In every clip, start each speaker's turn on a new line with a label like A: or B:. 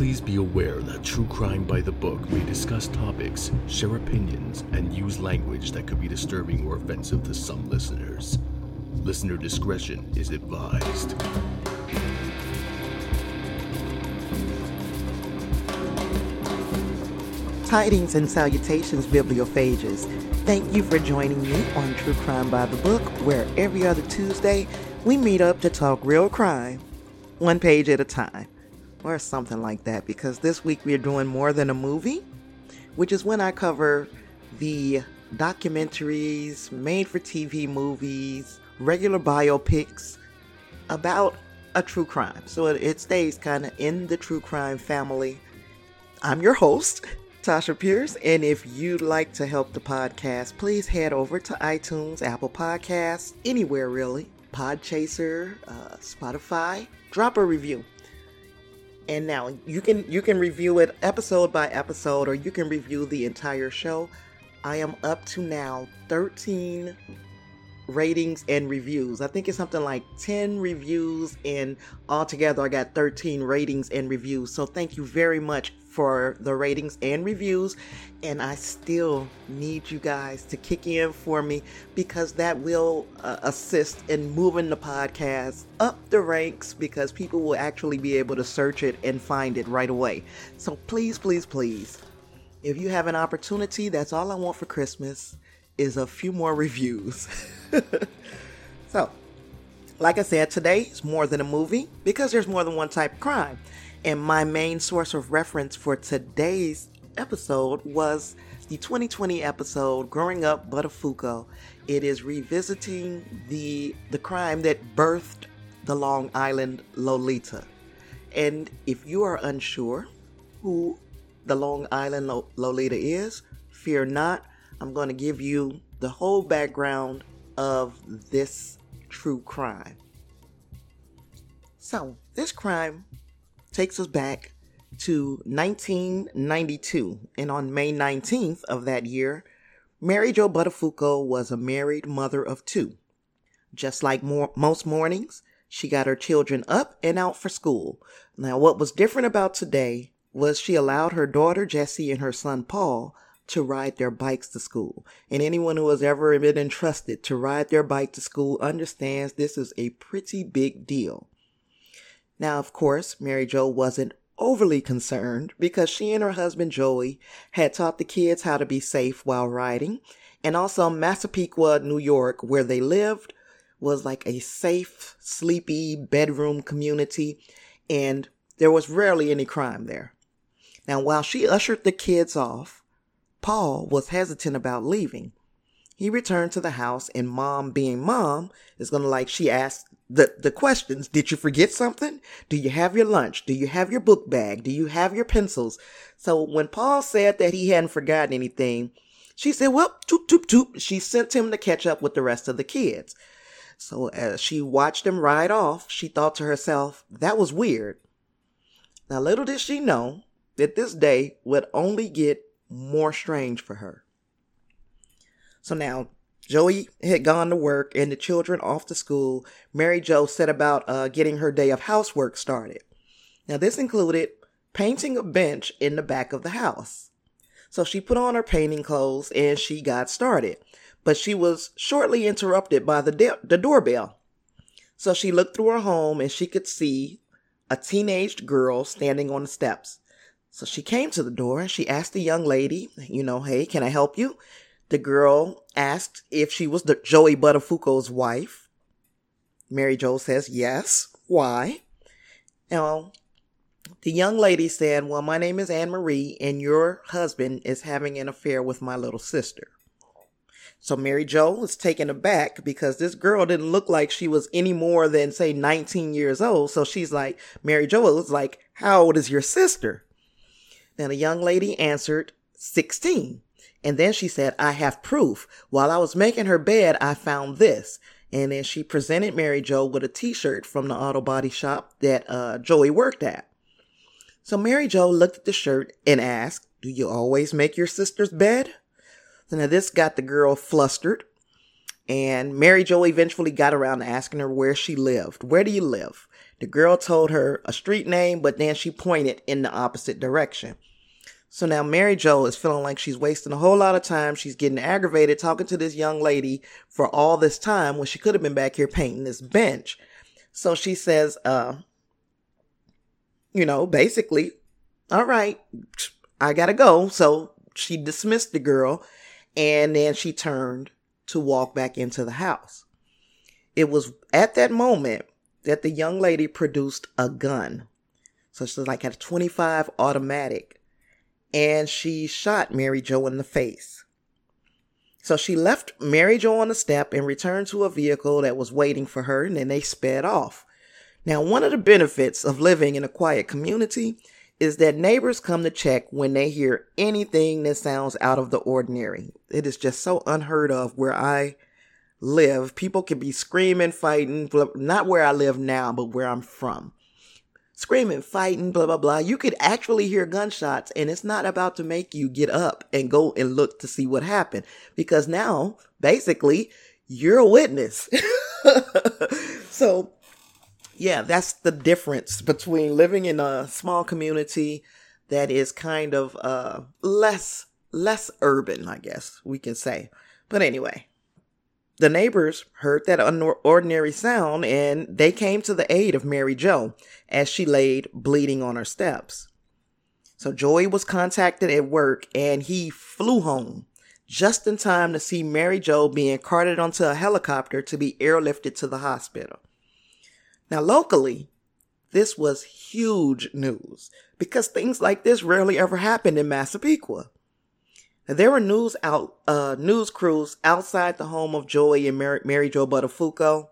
A: Please be aware that True Crime by the Book may discuss topics, share opinions, and use language that could be disturbing or offensive to some listeners. Listener discretion is advised.
B: Tidings and salutations, bibliophages. Thank you for joining me on True Crime by the Book, where every other Tuesday we meet up to talk real crime, one page at a time, or something like that, because this week we are doing more than a movie, which is when I cover the documentaries, made for TV movies, regular biopics about a true crime. So it, it stays kind of in the true crime family. I'm your host. Tasha Pierce. And if you'd like to help the podcast, please head over to iTunes, Apple Podcasts, anywhere really, Podchaser, uh, Spotify. Drop a review. And now you can you can review it episode by episode, or you can review the entire show. I am up to now 13 ratings and reviews. I think it's something like 10 reviews, and altogether I got 13 ratings and reviews. So thank you very much for the ratings and reviews. And I still need you guys to kick in for me because that will uh, assist in moving the podcast up the ranks because people will actually be able to search it and find it right away. So please, please, please, if you have an opportunity, that's all I want for Christmas is a few more reviews. so, like I said, today is more than a movie because there's more than one type of crime. And my main source of reference for today's episode was the 2020 episode Growing Up Buttafuoco. It is revisiting the the crime that birthed the Long Island Lolita. And if you are unsure who the Long Island Lolita is, fear not. I'm going to give you the whole background of this true crime. So, this crime takes us back to 1992. And on May 19th of that year, Mary Jo Buttafuoco was a married mother of two. Just like most mornings, she got her children up and out for school. Now, what was different about today was she allowed her daughter Jessie and her son Paul to ride their bikes to school. And anyone who has ever been entrusted to ride their bike to school understands this is a pretty big deal. Now, of course, Mary Jo wasn't overly concerned because she and her husband Joey had taught the kids how to be safe while riding. And also, Massapequa, New York, where they lived, was like a safe, sleepy bedroom community, and there was rarely any crime there. Now, while she ushered the kids off, Paul was hesitant about leaving. He returned to the house, and mom, being mom, is gonna like, she asked the, the questions. Did you forget something? Do you have your lunch? Do you have your book bag? Do you have your pencils? So when Paul said that he hadn't forgotten anything, she said, well, toop, toop, toop. She sent him to catch up with the rest of the kids. So as she watched him ride off, she thought to herself, that was weird. Now little did she know that this day would only get more strange for her. So now Joey had gone to work and the children off to school. Mary Jo set about uh, getting her day of housework started. Now, this included painting a bench in the back of the house. So she put on her painting clothes and she got started. But she was shortly interrupted by the, de- the doorbell. So she looked through her home and she could see a teenaged girl standing on the steps. So she came to the door and she asked the young lady, you know, hey, can I help you? The girl asked if she was the Joey Buttafuoco's wife. Mary Jo says yes. Why? Now, the young lady said, Well, my name is Anne Marie, and your husband is having an affair with my little sister. So Mary Jo was taken aback because this girl didn't look like she was any more than, say, 19 years old. So she's like, Mary Jo was like, How old is your sister? Then the young lady answered, 16. And then she said, I have proof. While I was making her bed, I found this. And then she presented Mary Jo with a t-shirt from the auto body shop that uh, Joey worked at. So Mary Jo looked at the shirt and asked, do you always make your sister's bed? So now this got the girl flustered. And Mary Jo eventually got around to asking her where she lived. Where do you live? The girl told her a street name, but then she pointed in the opposite direction. So now Mary Jo is feeling like she's wasting a whole lot of time. She's getting aggravated talking to this young lady for all this time when she could have been back here painting this bench. So she says, uh, you know, basically, all right, I gotta go. So she dismissed the girl and then she turned to walk back into the house. It was at that moment that the young lady produced a gun. So she's like had a 25 automatic and she shot Mary Jo in the face. So she left Mary Jo on the step and returned to a vehicle that was waiting for her and then they sped off. Now, one of the benefits of living in a quiet community is that neighbors come to check when they hear anything that sounds out of the ordinary. It is just so unheard of where I live. People can be screaming, fighting, not where I live now, but where I'm from. Screaming, fighting, blah, blah, blah. You could actually hear gunshots and it's not about to make you get up and go and look to see what happened because now basically you're a witness. so yeah, that's the difference between living in a small community that is kind of uh less less urban, I guess we can say. But anyway, the neighbors heard that unordinary sound and they came to the aid of Mary Jo as she laid bleeding on her steps. So Joey was contacted at work and he flew home just in time to see Mary Jo being carted onto a helicopter to be airlifted to the hospital. Now, locally, this was huge news because things like this rarely ever happened in Massapequa. There were news out uh, news crews outside the home of Joey and Mary, Mary Jo Buttafuoco,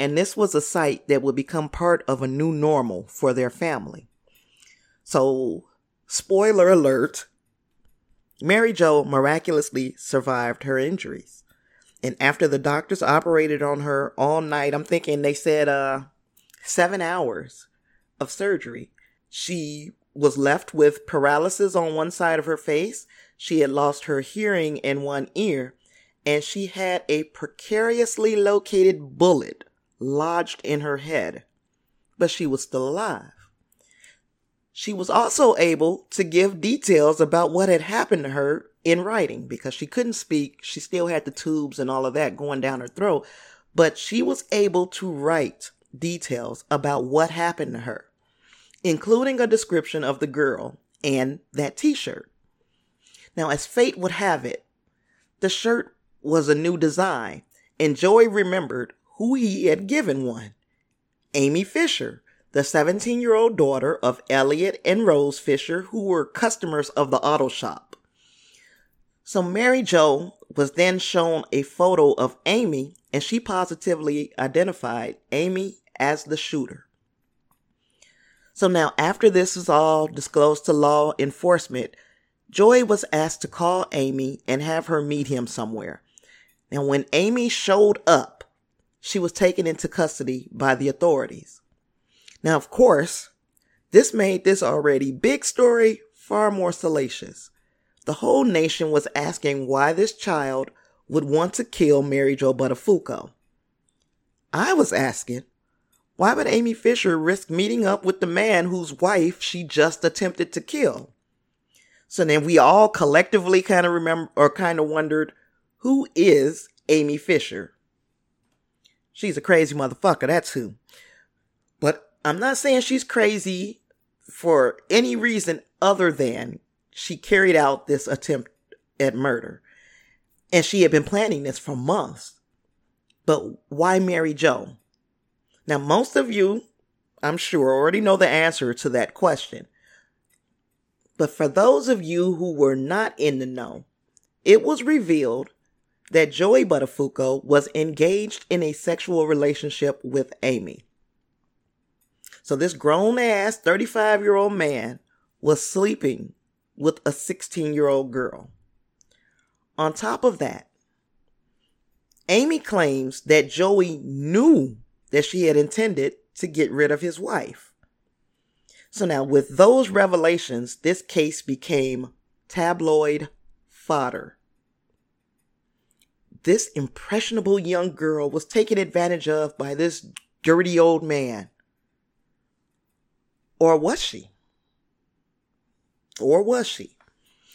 B: and this was a site that would become part of a new normal for their family. So, spoiler alert, Mary Jo miraculously survived her injuries. And after the doctors operated on her all night, I'm thinking they said uh seven hours of surgery. She was left with paralysis on one side of her face. She had lost her hearing in one ear, and she had a precariously located bullet lodged in her head, but she was still alive. She was also able to give details about what had happened to her in writing because she couldn't speak. She still had the tubes and all of that going down her throat, but she was able to write details about what happened to her, including a description of the girl and that t shirt. Now, as fate would have it, the shirt was a new design, and Joey remembered who he had given one Amy Fisher, the 17 year old daughter of Elliot and Rose Fisher, who were customers of the auto shop. So Mary Jo was then shown a photo of Amy, and she positively identified Amy as the shooter. So now, after this was all disclosed to law enforcement, Joey was asked to call Amy and have her meet him somewhere. Now, when Amy showed up, she was taken into custody by the authorities. Now, of course, this made this already big story far more salacious. The whole nation was asking why this child would want to kill Mary Jo Buttafuoco. I was asking, why would Amy Fisher risk meeting up with the man whose wife she just attempted to kill? So then we all collectively kind of remember or kind of wondered, who is Amy Fisher? She's a crazy motherfucker, that's who. But I'm not saying she's crazy for any reason other than she carried out this attempt at murder. And she had been planning this for months. But why Mary Jo? Now, most of you, I'm sure, already know the answer to that question. But for those of you who were not in the know, it was revealed that Joey Buttafuoco was engaged in a sexual relationship with Amy. So this grown ass 35 year old man was sleeping with a 16 year old girl. On top of that, Amy claims that Joey knew that she had intended to get rid of his wife. So now, with those revelations, this case became tabloid fodder. This impressionable young girl was taken advantage of by this dirty old man. Or was she? Or was she?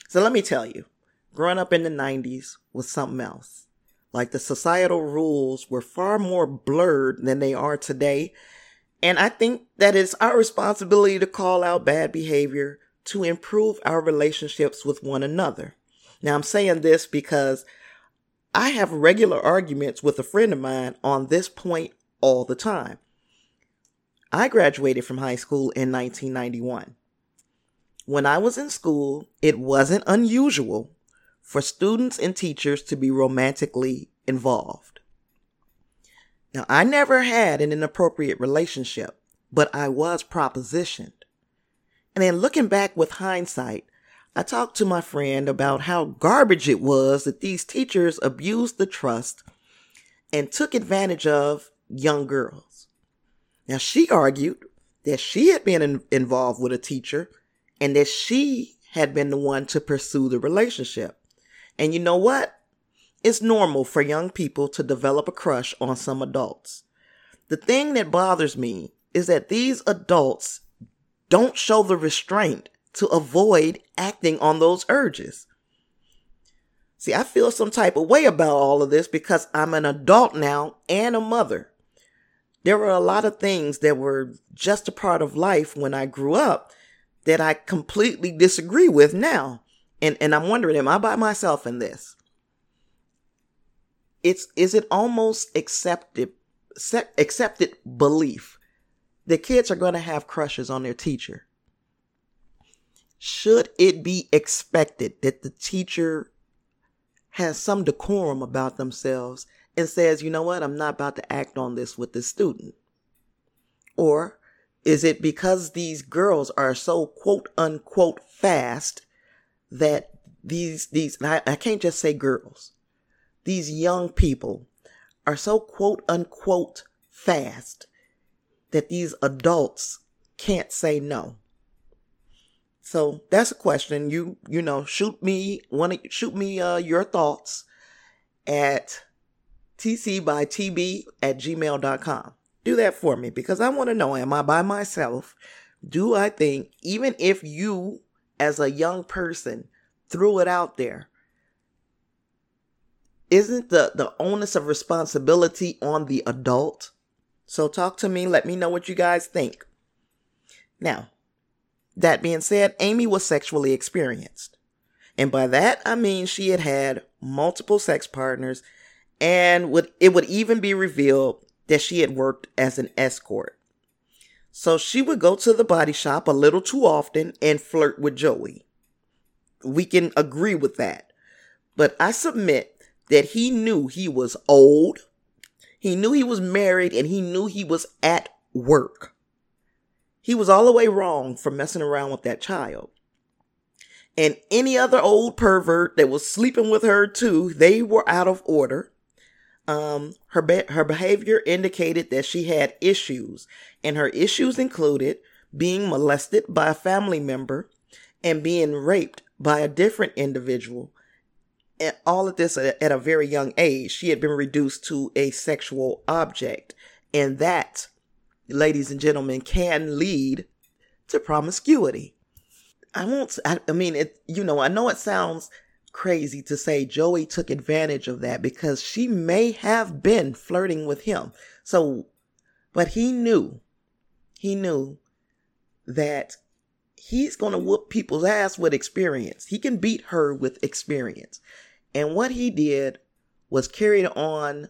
B: So let me tell you, growing up in the 90s was something else. Like the societal rules were far more blurred than they are today. And I think that it's our responsibility to call out bad behavior to improve our relationships with one another. Now, I'm saying this because I have regular arguments with a friend of mine on this point all the time. I graduated from high school in 1991. When I was in school, it wasn't unusual for students and teachers to be romantically involved. Now, I never had an inappropriate relationship, but I was propositioned. And then looking back with hindsight, I talked to my friend about how garbage it was that these teachers abused the trust and took advantage of young girls. Now, she argued that she had been in, involved with a teacher and that she had been the one to pursue the relationship. And you know what? It's normal for young people to develop a crush on some adults. The thing that bothers me is that these adults don't show the restraint to avoid acting on those urges. See, I feel some type of way about all of this because I'm an adult now and a mother. There were a lot of things that were just a part of life when I grew up that I completely disagree with now. And, and I'm wondering, am I by myself in this? It's, is it almost accepted, accepted belief that kids are going to have crushes on their teacher? Should it be expected that the teacher has some decorum about themselves and says, you know what, I'm not about to act on this with the student? Or is it because these girls are so quote unquote fast that these, these, I, I can't just say girls, these young people are so quote unquote fast that these adults can't say no. So that's a question. You you know, shoot me one shoot me uh, your thoughts at tc by tb at gmail.com do that for me because I want to know am I by myself? Do I think, even if you as a young person threw it out there, isn't the, the onus of responsibility on the adult? So talk to me. Let me know what you guys think. Now, that being said, Amy was sexually experienced. And by that, I mean she had had multiple sex partners and would, it would even be revealed that she had worked as an escort. So she would go to the body shop a little too often and flirt with Joey. We can agree with that. But I submit that he knew he was old, he knew he was married, and he knew he was at work. He was all the way wrong for messing around with that child. And any other old pervert that was sleeping with her too, they were out of order um, her be- her behavior indicated that she had issues, and her issues included being molested by a family member and being raped by a different individual. And all of this at, a very young age. She had been reduced to a sexual object, and that, ladies and gentlemen, can lead to promiscuity. I won't. I, I mean, it. You know, I know it sounds crazy to say Joey took advantage of that because she may have been flirting with him. So, but he knew, he knew that he's going to whoop people's ass with experience. He can beat her with experience. And what he did was carried on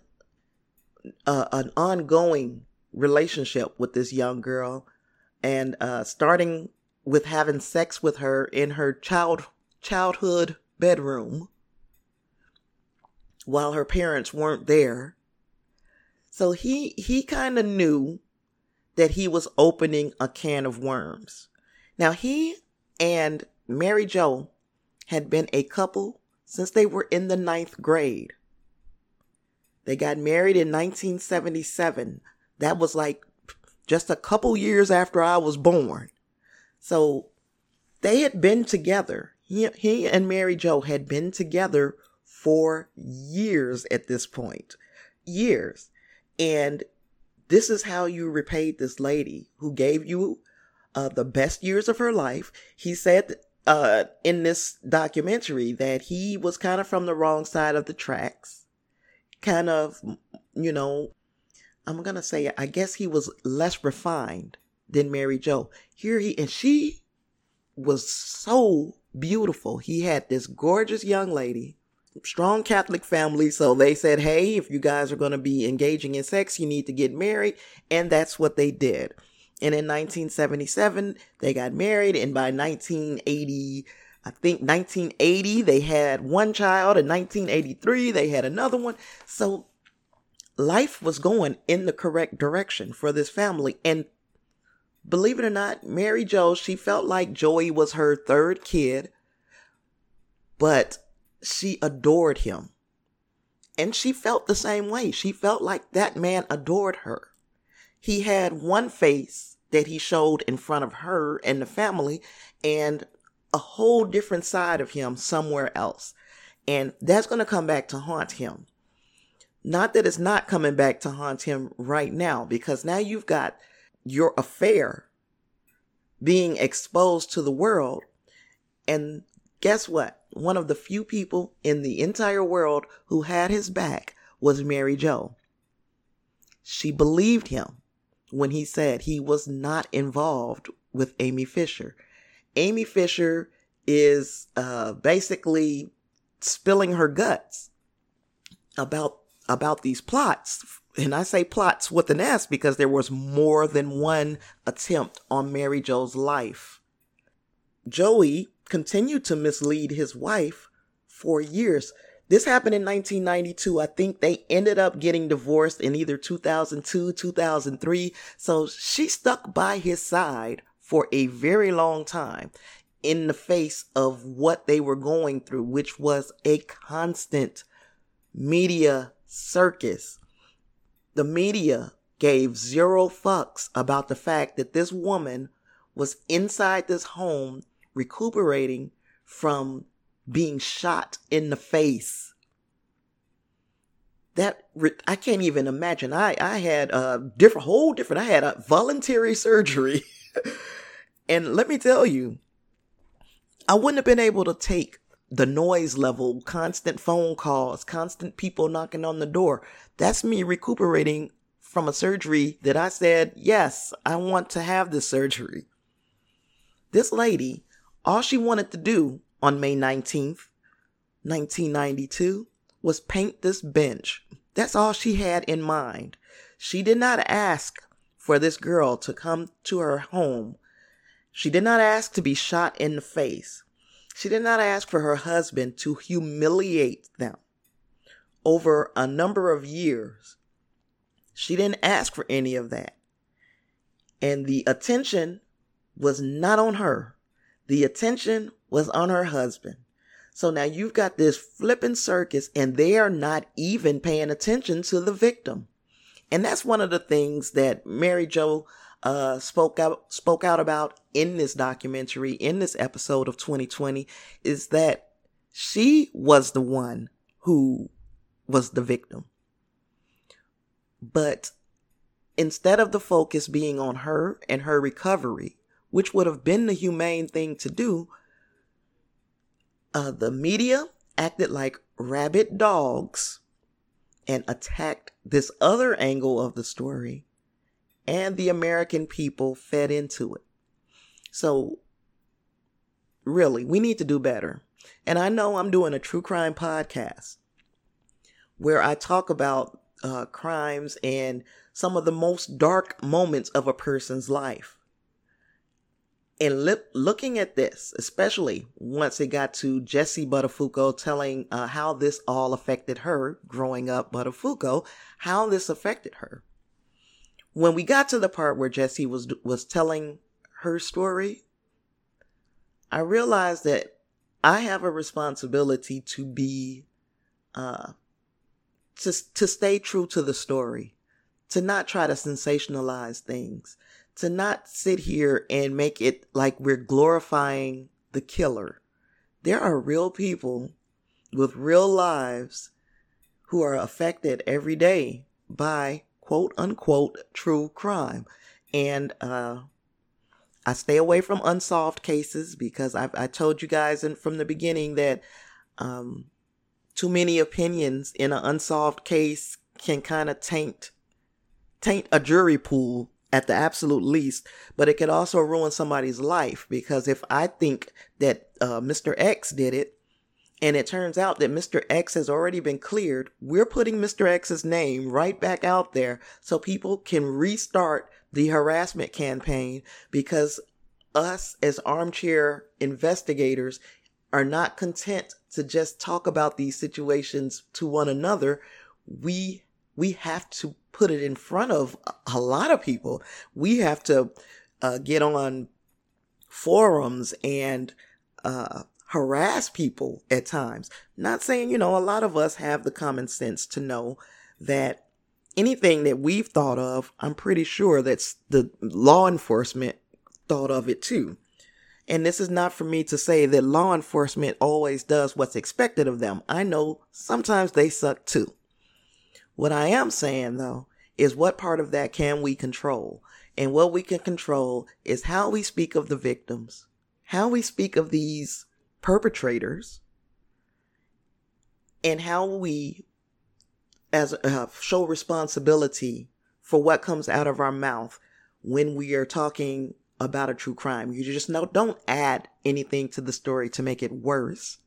B: uh, an ongoing relationship with this young girl and uh, starting with having sex with her in her child childhood bedroom while her parents weren't there. So he he kind of knew that he was opening a can of worms. Now he and Mary Jo had been a couple since they were in the ninth grade. They got married in 1977. That was like just a couple years after I was born. So they had been together he, he and Mary Jo had been together for years at this point. Years. And this is how you repaid this lady who gave you uh, the best years of her life. He said uh, in this documentary that he was kind of from the wrong side of the tracks. Kind of, you know, I'm to say, I guess he was less refined than Mary Jo. Here he, and she was so beautiful. He had this gorgeous young lady, strong Catholic family. So they said, Hey, if you guys are going to be engaging in sex, you need to get married. And that's what they did. And in 1977, they got married. And by 1980, I think 1980, they had one child. In 1983, they had another one. So life was going in the correct direction for this family. And believe it or not, Mary Jo, she felt like Joey was her third kid, but she adored him. And she felt the same way. She felt like that man adored her. He had one face that he showed in front of her and the family, and a whole different side of him somewhere else. And that's going to come back to haunt him. Not that it's not coming back to haunt him right now, because now you've got your affair being exposed to the world. And guess what? One of the few people in the entire world who had his back was Mary Jo. She believed him when he said he was not involved with Amy Fisher. Amy Fisher is uh, basically spilling her guts about about these plots and I say plots with an S because there was more than one attempt on Mary Jo's life. Joey continued to mislead his wife for years. This happened in 1992. I think they ended up getting divorced in either 2002, 2003. So she stuck by his side for a very long time in the face of what they were going through, which was a constant media circus the media gave zero fucks about the fact that this woman was inside this home recuperating from being shot in the face. That I can't even imagine. I I had a different whole different. I had a voluntary surgery, and let me tell you, I wouldn't have been able to take the noise level, constant phone calls, constant people knocking on the door. That's me recuperating from a surgery that I said, yes, I want to have this surgery. This lady, all she wanted to do on May 19th, 1992, was paint this bench. That's all she had in mind. She did not ask for this girl to come to her home. She did not ask to be shot in the face. She did not ask for her husband to humiliate them over a number of years. She didn't ask for any of that. And the attention was not on her. The attention was on her husband. So now you've got this flipping circus and they are not even paying attention to the victim. And that's one of the things that Mary Jo uh, spoke out spoke out about in this documentary, in this episode of 2020, is that she was the one who was the victim. But instead of the focus being on her and her recovery, which would have been the humane thing to do, uh, the media acted like rabid dogs and attacked this other angle of the story and the American people fed into it. So, really, we need to do better. And I know I'm doing a true crime podcast where I talk about uh, crimes and some of the most dark moments of a person's life. And li- looking at this, especially once it got to Jessie Buttafuoco telling uh, how this all affected her growing up, Buttafuoco, how this affected her when we got to the part where Jesse was was telling her story, I realized that I have a responsibility to be uh to to stay true to the story, to not try to sensationalize things, to not sit here and make it like we're glorifying the killer. There are real people with real lives who are affected every day by quote unquote true crime. And uh, I stay away from unsolved cases because I've, I told you guys in, from the beginning that um, too many opinions in an unsolved case can kind of taint taint a jury pool at the absolute least, but it could also ruin somebody's life because if I think that uh, Mr. X did it, and it turns out that Mr. X has already been cleared, we're putting Mr. X's name right back out there so people can restart the harassment campaign because us as armchair investigators are not content to just talk about these situations to one another. We we have to put it in front of a lot of people. We have to uh, get on forums and uh, harass people at times. Not saying, you know, a lot of us have the common sense to know that anything that we've thought of, I'm pretty sure that's the law enforcement thought of it too. And this is not for me to say that law enforcement always does what's expected of them. I know sometimes they suck too. What I am saying though is what part of that can we control? And what we can control is how we speak of the victims, how we speak of these perpetrators, and how we as uh, show responsibility for what comes out of our mouth when we are talking about a true crime. You just know don't add anything to the story to make it worse.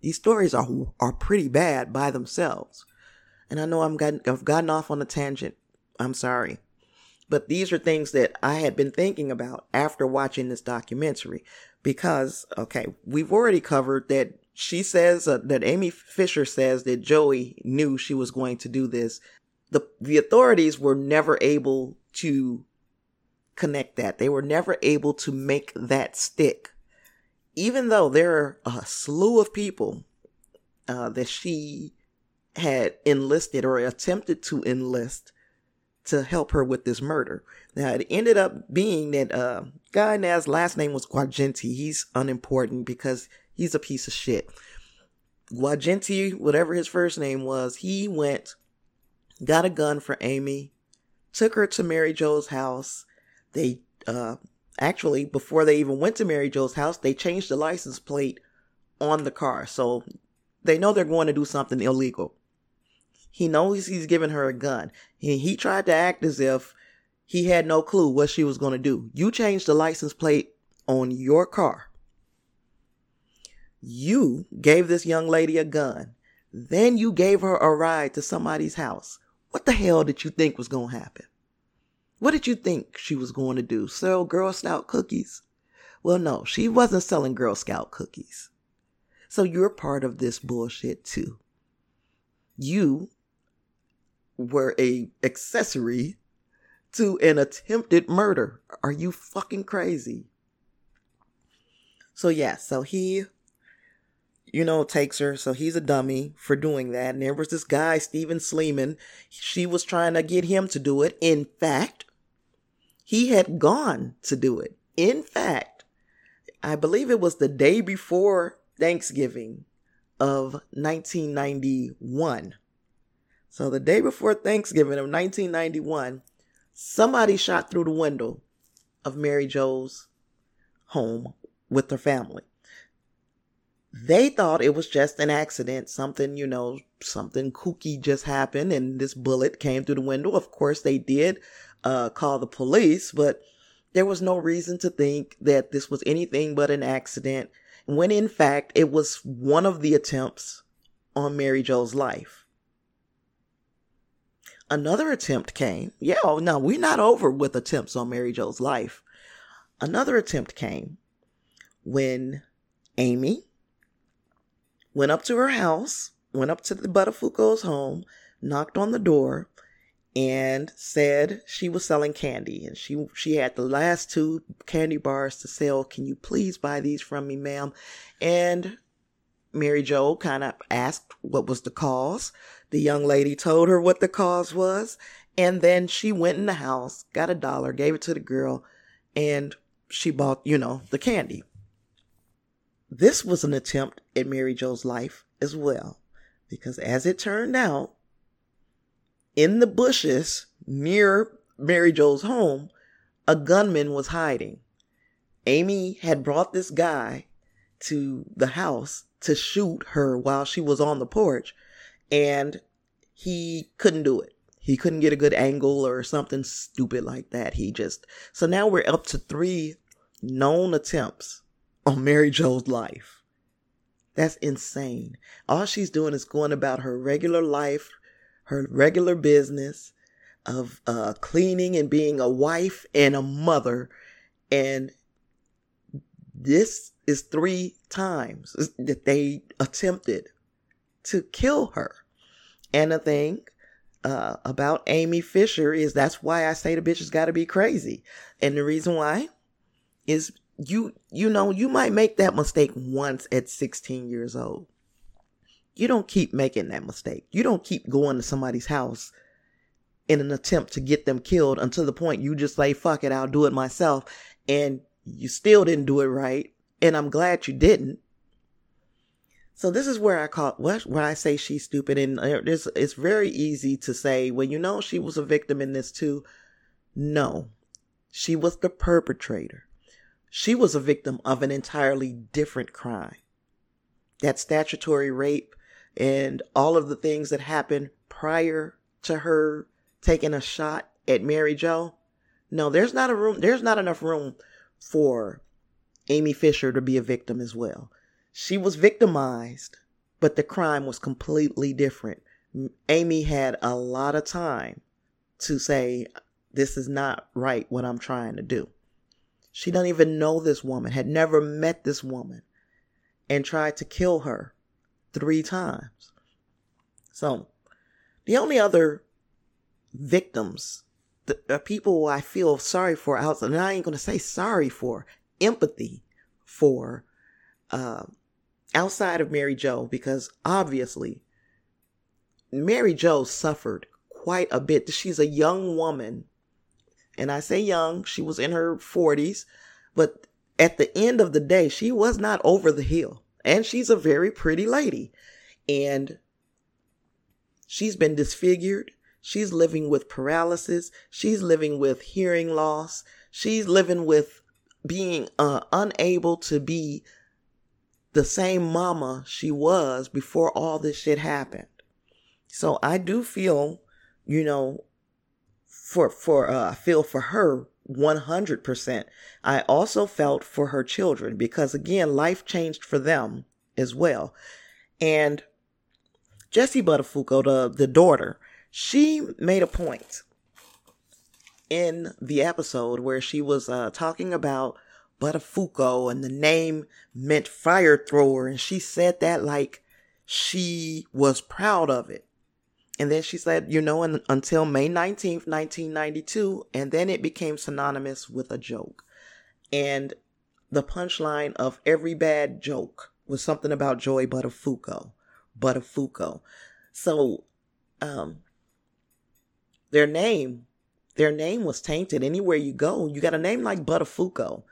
B: These stories are are pretty bad by themselves. And I know I'm gotten, I've gotten off on a tangent. I'm sorry. But these are things that I had been thinking about after watching this documentary. Because, okay, we've already covered that she says uh, that Amy Fisher says that Joey knew she was going to do this. The, the authorities were never able to connect that. They were never able to make that stick. Even though there are a slew of people uh, that she had enlisted or attempted to enlist to help her with this murder. Now it ended up being that uh guy Naz's last name was Guagenti. He's unimportant because he's a piece of shit. Guagenti, whatever his first name was, he went, got a gun for Amy, took her to Mary Jo's house. They uh actually before they even went to Mary Jo's house, they changed the license plate on the car. So they know they're going to do something illegal. He knows he's giving her a gun. He, he tried to act as if he had no clue what she was going to do. You changed the license plate on your car. You gave this young lady a gun. Then you gave her a ride to somebody's house. What the hell did you think was going to happen? What did you think she was going to do? Sell Girl Scout cookies? Well, no, she wasn't selling Girl Scout cookies. So you're part of this bullshit too. You were a accessory to an attempted murder. Are you fucking crazy? So yeah, so he you know, takes her. So he's a dummy for doing that. And there was this guy, Steven Sleeman. She was trying to get him to do it. In fact, he had gone to do it. In fact, I believe it was the day before Thanksgiving of 1991. So the day before Thanksgiving of 1991, somebody shot through the window of Mary Jo's home with her family. They thought it was just an accident, something, you know, something kooky just happened and this bullet came through the window. Of course, they did uh, call the police, but there was no reason to think that this was anything but an accident, when in fact it was one of the attempts on Mary Jo's life another attempt came. Yeah, oh, no, we're not over with attempts on Mary Jo's life. Another attempt came when Amy went up to her house, went up to the Buttafuoco's home, knocked on the door, and said she was selling candy and she she had the last two candy bars to sell. Can you please buy these from me, ma'am? And Mary Jo kind of asked what was the cause. The young lady told her what the cause was, and then she went in the house, got a dollar, gave it to the girl, and she bought, you know, the candy. This was an attempt at Mary Jo's life as well, because as it turned out, in the bushes near Mary Jo's home a gunman was hiding. Amy had brought this guy to the house to shoot her while she was on the porch, and he couldn't do it. He couldn't get a good angle or something stupid like that. He just. So now we're up to three known attempts on Mary Jo's life. That's insane. All she's doing is going about her regular life, her regular business of uh, cleaning and being a wife and a mother. And this is three times that they attempted to kill her. And the thing uh, about Amy Fisher is that's why I say the bitch has got to be crazy. And the reason why is you you know you might make that mistake once at 16 years old. You don't keep making that mistake. You don't keep going to somebody's house in an attempt to get them killed until the point you just say fuck it, I'll do it myself and you still didn't do it right and I'm glad you didn't. So this is where I call what where I say she's stupid, and uh, it's it's very easy to say when you know she was a victim in this too. No, she was the perpetrator. She was a victim of an entirely different crime. That statutory rape and all of the things that happened prior to her taking a shot at Mary Jo. No, there's not a room. There's not enough room for Amy Fisher to be a victim as well. She was victimized, but the crime was completely different. Amy had a lot of time to say, This is not right what I'm trying to do. She doesn't even know this woman, had never met this woman, and tried to kill her three times. So, the only other victims, the, the uh, people I feel sorry for and I ain't going to say sorry for, empathy for uh, outside of Mary Jo because obviously Mary Jo suffered quite a bit. She's a young woman, and I say young, she was in her 40s, but at the end of the day, she was not over the hill. And she's a very pretty lady. And she's been disfigured. She's living with paralysis. She's living with hearing loss. She's living with being uh, unable to be the same mama she was before all this shit happened. So I do feel, you know, for for uh, I feel for her 100%. I also felt for her children because again, life changed for them as well. And Jessie Buttafuoco, the the daughter, she made a point in the episode where she was uh, talking about Buttafuoco and the name meant fire thrower. And she said that like she was proud of it. And then she said, you know, and, until May 19th, 1992. And then it became synonymous with a joke. And the punchline of every bad joke was something about Joey Buttafuoco. Buttafuoco. So, um, their name their name was tainted. Anywhere you go, you got a name like Buttafuoco.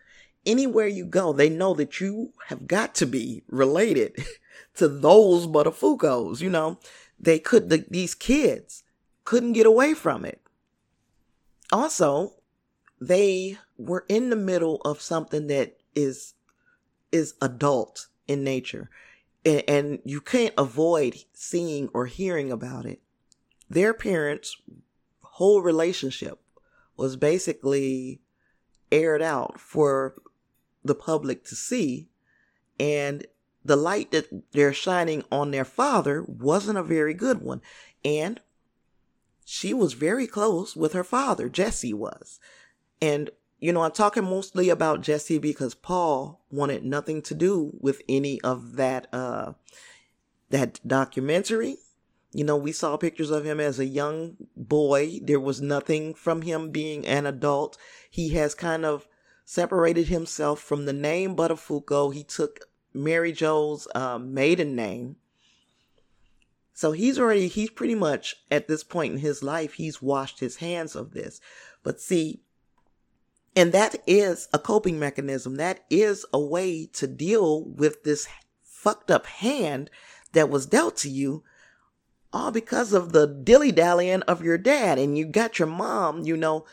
B: Anywhere you go, they know that you have got to be related to those Buttafuocos. You know, they could, the, these kids couldn't get away from it. Also, they were in the middle of something that is, is adult in nature. And, and you can't avoid seeing or hearing about it. Their parents whole relationship was basically aired out for the public to see. And the light that they're shining on their father wasn't a very good one. And she was very close with her father, Jesse was. And, you know, I'm talking mostly about Jesse because Paul wanted nothing to do with any of that, uh, that documentary you know, we saw pictures of him as a young boy. There was nothing from him being an adult. He has kind of separated himself from the name Buttafuoco. He took Mary Jo's uh, maiden name. So he's already, he's pretty much at this point in his life, he's washed his hands of this. But see, and that is a coping mechanism. That is a way to deal with this fucked up hand that was dealt to you all because of the dilly dallying of your dad. And you got your mom, you know,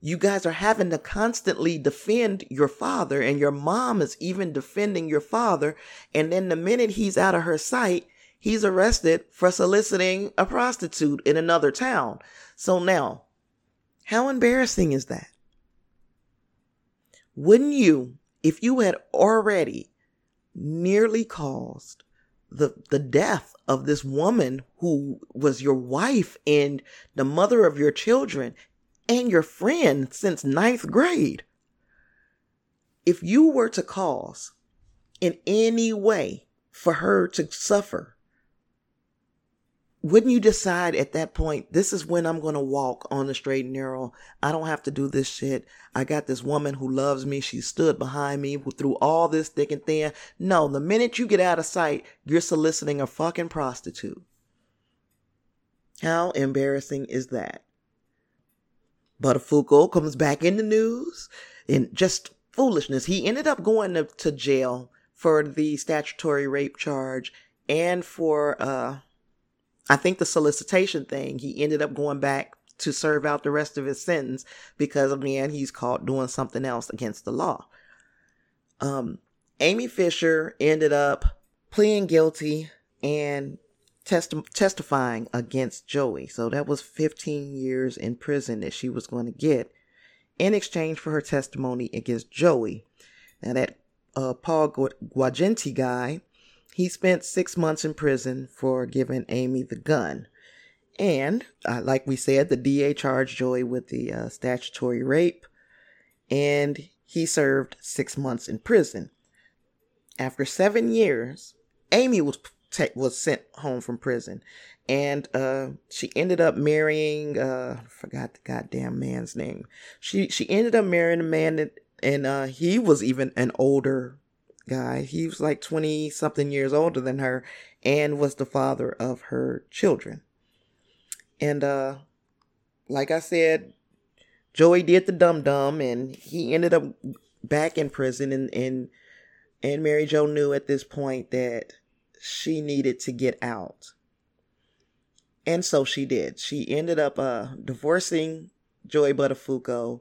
B: you guys are having to constantly defend your father, and your mom is even defending your father. And then the minute he's out of her sight, he's arrested for soliciting a prostitute in another town. So now, how embarrassing is that? Wouldn't you, if you had already nearly caused the, the death of this woman who was your wife and the mother of your children and your friend since ninth grade. If you were to cause in any way for her to suffer, wouldn't you decide at that point, this is when I'm going to walk on the straight and narrow? I don't have to do this shit. I got this woman who loves me. She stood behind me through all this thick and thin. No, the minute you get out of sight, you're soliciting a fucking prostitute. How embarrassing is that? Buttafuoco comes back in the news and just foolishness. He ended up going to, to jail for the statutory rape charge and for, uh, I think the solicitation thing. He ended up going back to serve out the rest of his sentence because, of man, he's caught doing something else against the law. Um, Amy Fisher ended up pleading guilty and testi- testifying against Joey. So that was 15 years in prison that she was going to get in exchange for her testimony against Joey. Now that uh, Paul Guagenti guy, he spent six months in prison for giving Amy the gun. And uh, like we said, the DA charged Joey with the uh, statutory rape, and he served six months in prison. After seven years, Amy was was sent home from prison, and uh, she ended up marrying. Uh, I forgot the goddamn man's name. She she ended up marrying a man that, and uh, he was even an older guy. He was like twenty something years older than her, and was the father of her children. And uh, like I said, Joey did the dum dum, and he ended up back in prison, and and and Mary Jo knew at this point that she needed to get out. And so she did. She ended up uh, divorcing Joey Buttafuoco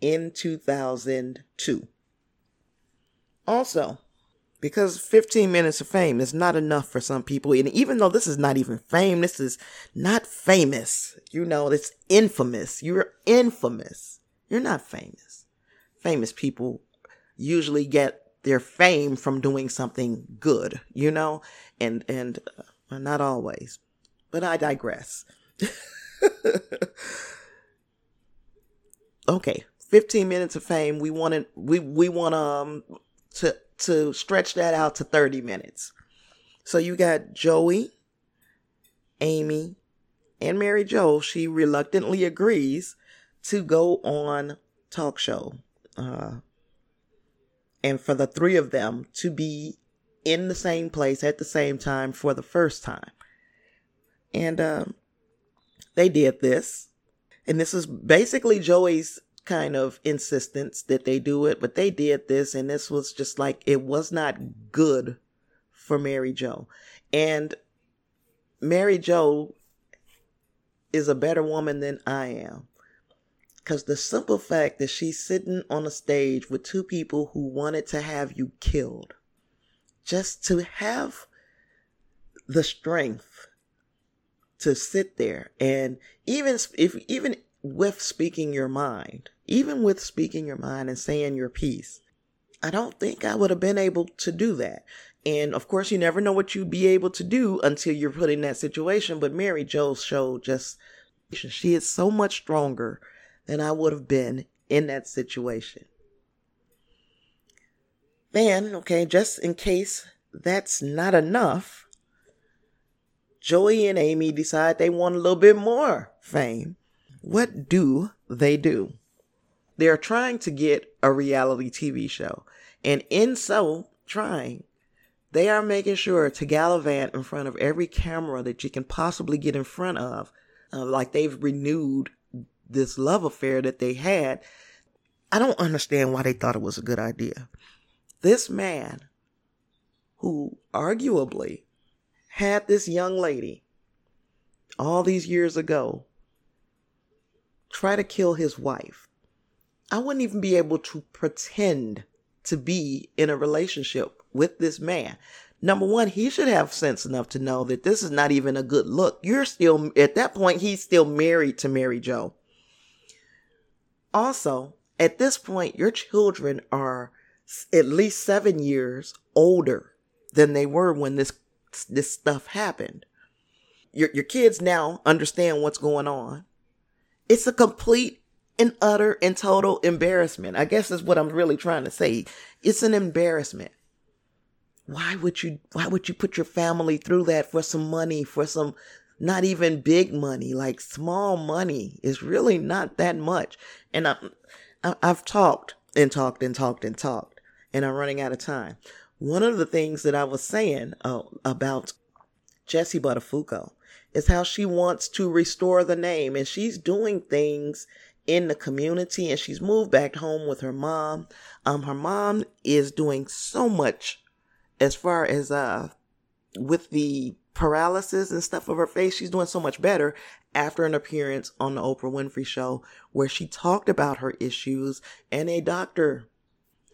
B: in 2002. Also, because 15 minutes of fame is not enough for some people. And even though this is not even fame, this is not famous. You know, it's infamous. You're infamous. You're not famous. Famous people usually get their fame from doing something good, you know? And, and uh, not always, but I digress. okay. 15 minutes of fame. We wanted, we, we want, um, to, to stretch that out to 30 minutes. So you got Joey, Amy, and Mary Jo. She reluctantly agrees to go on talk show. Uh, and for the three of them to be in the same place at the same time for the first time. And um, they did this. And this is basically Joey's kind of insistence that they do it, but they did this, and this was just like it was not good for Mary Jo. And Mary Jo is a better woman than I am. Because the simple fact that she's sitting on a stage with two people who wanted to have you killed, just to have the strength to sit there and even if even with speaking your mind, even with speaking your mind and saying your piece, I don't think I would have been able to do that. And of course, you never know what you'd be able to do until you're put in that situation. But Mary Jo showed just, she is so much stronger than I would have been in that situation. Then, okay, just in case that's not enough, Joey and Amy decide they want a little bit more fame. What do they do? They are trying to get a reality TV show. And in so trying, they are making sure to gallivant in front of every camera that you can possibly get in front of. Uh, like they've renewed this love affair that they had. I don't understand why they thought it was a good idea. This man, who arguably had this young lady all these years ago try to kill his wife I wouldn't even be able to pretend to be in a relationship with this man. Number one, he should have sense enough to know that this is not even a good look. You're still, at that point, he's still married to Mary Jo. Also, at this point, your children are at least seven years older than they were when this this stuff happened. Your your kids now understand what's going on. It's a complete and utter and total embarrassment. I guess is what I'm really trying to say. It's an embarrassment. Why would you why would you put your family through that for some money, for some not even big money, like small money is really not that much. And I, I've talked and talked and talked and talked and I'm running out of time. One of the things that I was saying uh, about Jessie Buttafuoco is how she wants to restore the name and she's doing things in the community and she's moved back home with her mom. Um, her mom is doing so much as far as, uh, with the paralysis and stuff of her face. She's doing so much better after an appearance on the Oprah Winfrey show where she talked about her issues and a doctor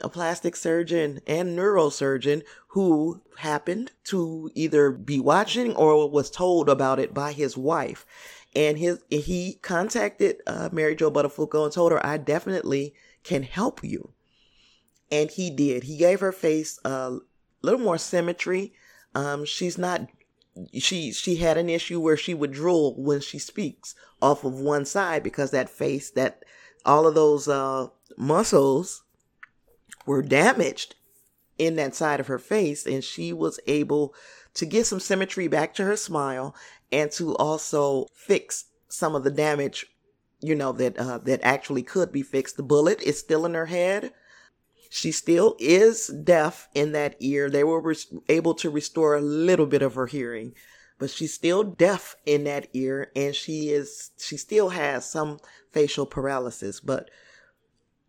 B: a plastic surgeon and neurosurgeon who happened to either be watching or was told about it by his wife. And his he contacted uh, Mary Jo Buttafuoco and told her, "I definitely can help you." And he did. He gave her face a little more symmetry. Um, she's not. She she had an issue where she would drool when she speaks off of one side because that face that all of those uh, muscles were damaged in that side of her face and she was able to get some symmetry back to her smile and to also fix some of the damage you know that uh, that actually could be fixed. The bullet is still in her head. She still is deaf in that ear. They were res- able to restore a little bit of her hearing but she's still deaf in that ear and she is she still has some facial paralysis but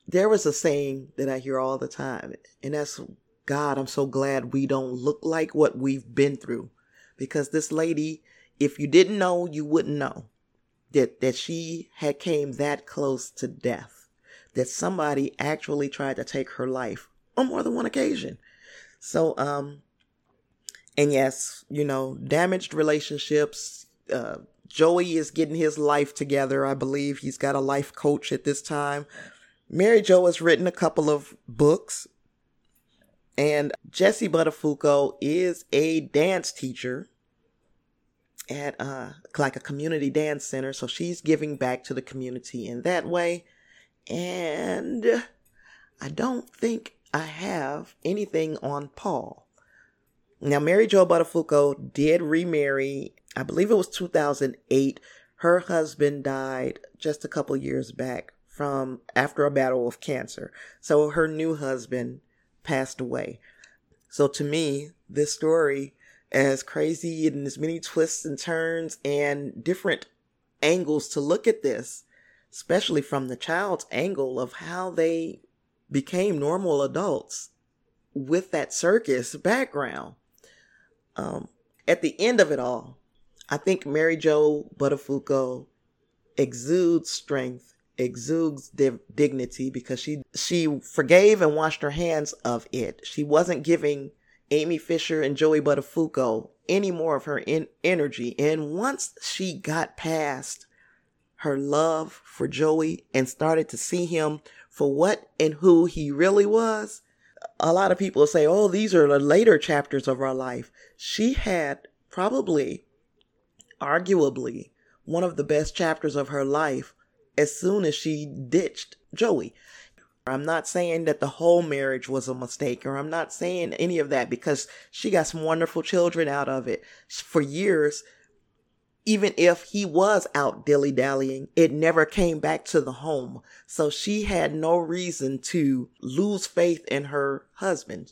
B: there was a saying that I hear all the time, and that's God, I'm so glad we don't look like what we've been through. Because this lady, if you didn't know, you wouldn't know that, that she had came that close to death. That somebody actually tried to take her life on more than one occasion. So, um, and yes, you know, damaged relationships, uh, Joey is getting his life together. I believe he's got a life coach at this time. Mary Jo has written a couple of books, and Jessie Buttafuoco is a dance teacher at uh, like a community dance center. So she's giving back to the community in that way. And I don't think I have anything on Paul. Now, Mary Jo Buttafuoco did remarry. I believe it was 2008. Her husband died just a couple years back from after a battle with cancer. So her new husband passed away. So to me, this story, as crazy and as many twists and turns and different angles to look at this, especially from the child's angle of how they became normal adults with that circus background. Um, at the end of it all, I think Mary Jo Buttafuoco exudes strength exudes div- dignity because she she forgave and washed her hands of it. She wasn't giving Amy Fisher and Joey Buttafuoco any more of her in- energy. And once she got past her love for Joey and started to see him for what and who he really was, a lot of people say, "Oh, these are the later chapters of our life." She had probably arguably one of the best chapters of her life as soon as she ditched Joey. I'm not saying that the whole marriage was a mistake, or I'm not saying any of that because she got some wonderful children out of it. For years, even if he was out dilly dallying, it never came back to the home. So she had no reason to lose faith in her husband.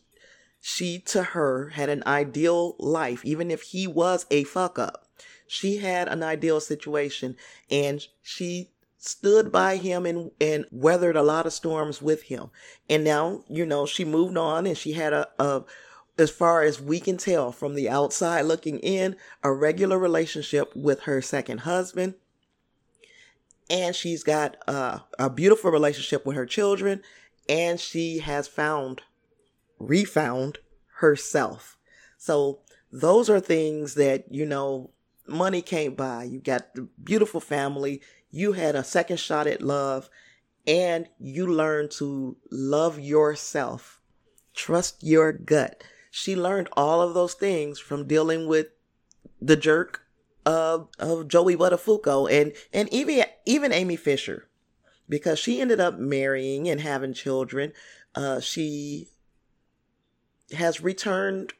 B: She, to her, had an ideal life, even if he was a fuck up. She had an ideal situation and she stood by him and, and weathered a lot of storms with him. And now, you know, she moved on and she had a, a, as far as we can tell from the outside looking in, a regular relationship with her second husband. and she's got uh, a beautiful relationship with her children, and she has found, refound herself. So those are things that, you know, money can't buy. You got the beautiful family, you had a second shot at love, and you learned to love yourself. Trust your gut. She learned all of those things from dealing with the jerk of of Joey Buttafuoco and and even even Amy Fisher, because she ended up marrying and having children. Uh, she has returned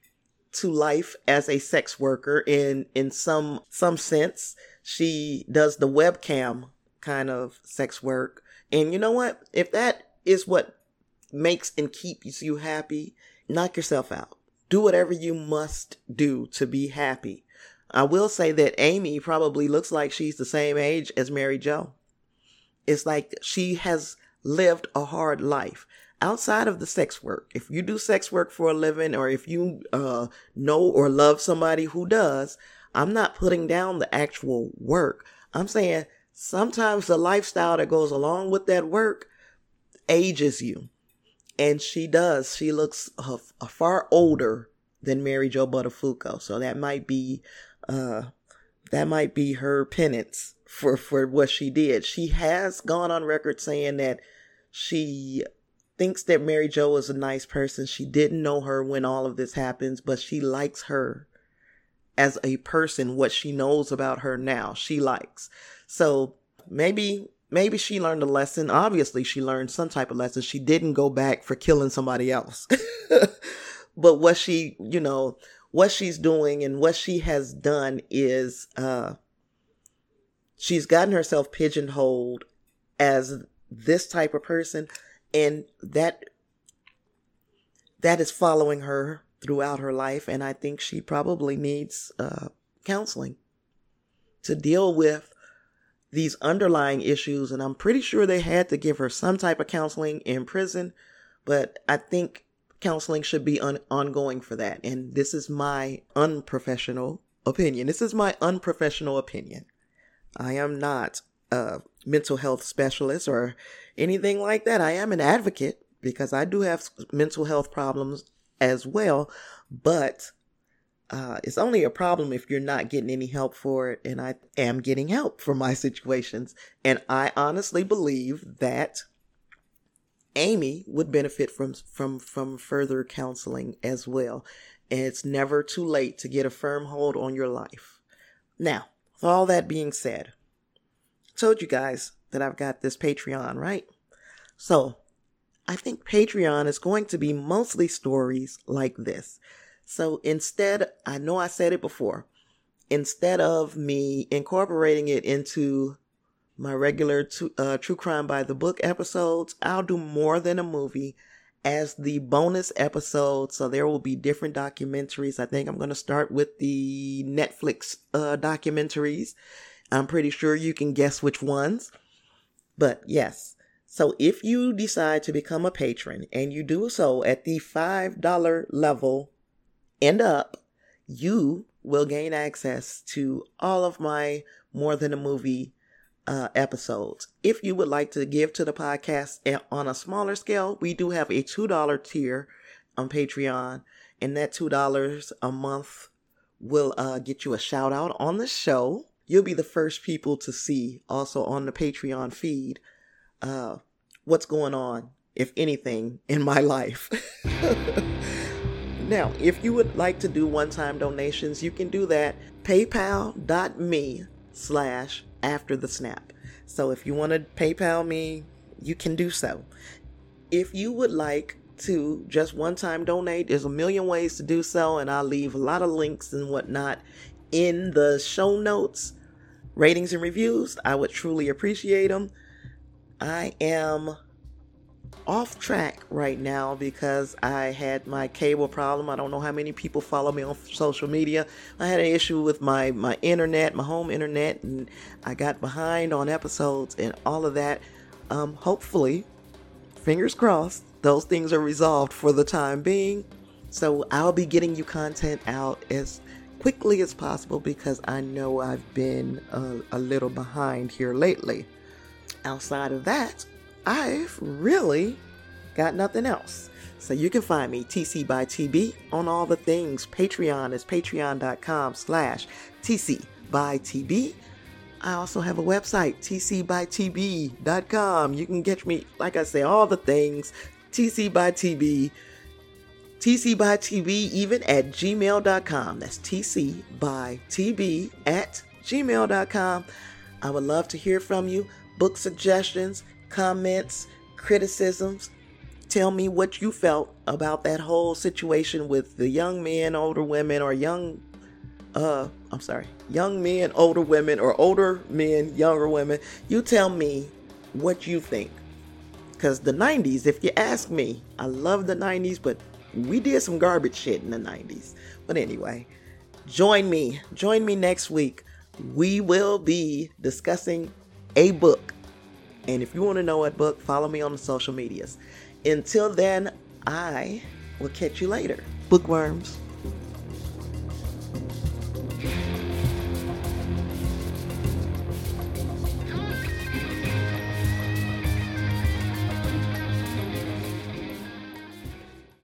B: to life as a sex worker in in some some sense. She does the webcam kind of sex work. And you know what? If that is what makes and keeps you happy, knock yourself out. Do whatever you must do to be happy. I will say that Amy probably looks like she's the same age as Mary Jo. It's like she has lived a hard life outside of the sex work. If you do sex work for a living or if you uh, know or love somebody who does, I'm not putting down the actual work. I'm saying sometimes the lifestyle that goes along with that work ages you. And she does. She looks a, far older than Mary Jo Buttafuoco. So that might be uh, that might be her penance for for what she did. She has gone on record saying that she thinks that Mary Jo is a nice person. She didn't know her when all of this happens, but she likes her as a person. What she knows about her now, she likes. So maybe maybe she learned a lesson. Obviously, she learned some type of lesson. She didn't go back for killing somebody else. but what she, you know, what she's doing and what she has done is uh, she's gotten herself pigeonholed as this type of person and that that is following her throughout her life and i think she probably needs uh, counseling to deal with these underlying issues and i'm pretty sure they had to give her some type of counseling in prison but i think counseling should be un- ongoing for that. And this is my unprofessional opinion. This is my unprofessional opinion. I am not a mental health specialist or anything like that. I am an advocate because I do have mental health problems as well, but uh, it's only a problem if you're not getting any help for it. And I am getting help for my situations. And I honestly believe that Amy would benefit from from from further counseling as well. And it's never too late to get a firm hold on your life. Now, with all that being said, I told you guys that I've got this Patreon, right? So, I think Patreon is going to be mostly stories like this. So instead, I know I said it before, instead of me incorporating it into my regular uh, True Crime by the Book episodes, I'll do more than a movie as the bonus episode. So there will be different documentaries. I think I'm going to start with the Netflix uh, documentaries. I'm pretty sure you can guess which ones. But yes. So if you decide to become a patron and you do so at the $5 level and up, you will gain access to all of my more than a movie uh, episodes. If you would like to give to the podcast on a smaller scale, we do have a $2 tier on Patreon, and that $2 a month will uh, get you a shout out on the show. You'll be the first people to see also on the Patreon feed uh, what's going on, if anything, in my life. now, if you would like to do one time donations, you can do that. PayPal.me slash after the snap. So if you want to PayPal me, you can do so. If you would like to just one time donate, there's a million ways to do so, and I'll leave a lot of links and whatnot in the show notes. Ratings and reviews, I would truly appreciate them. I am off track right now because I had my cable problem. I don't know how many people follow me on social media. I had an issue with my my internet, my home internet, and I got behind on episodes and all of that. Um, hopefully, fingers crossed, those things are resolved for the time being. So I'll be getting you content out as quickly as possible because I know I've been a, a little behind here lately. Outside of that, I've really got nothing else. So you can find me, TC by TB, on all the things. Patreon is patreon.com slash TC by TB. I also have a website, tcbytb.com. You can get me, like I say, all the things. TC by TB. TC by TB, even at gmail.com. That's TC by TB at gmail.com. I would love to hear from you. Book suggestions, comments, criticisms. Tell me what you felt about that whole situation with the young men, older women, or young, uh, I'm sorry, young men, older women, or older men, younger women. You tell me what you think. Because the 90s, if you ask me, I love the 90s, but we did some garbage shit in the 90s. But anyway, join me. Join me next week. We will be discussing a book. And if you want to know what book, follow me on the social medias. Until then, I will catch you later. Bookworms.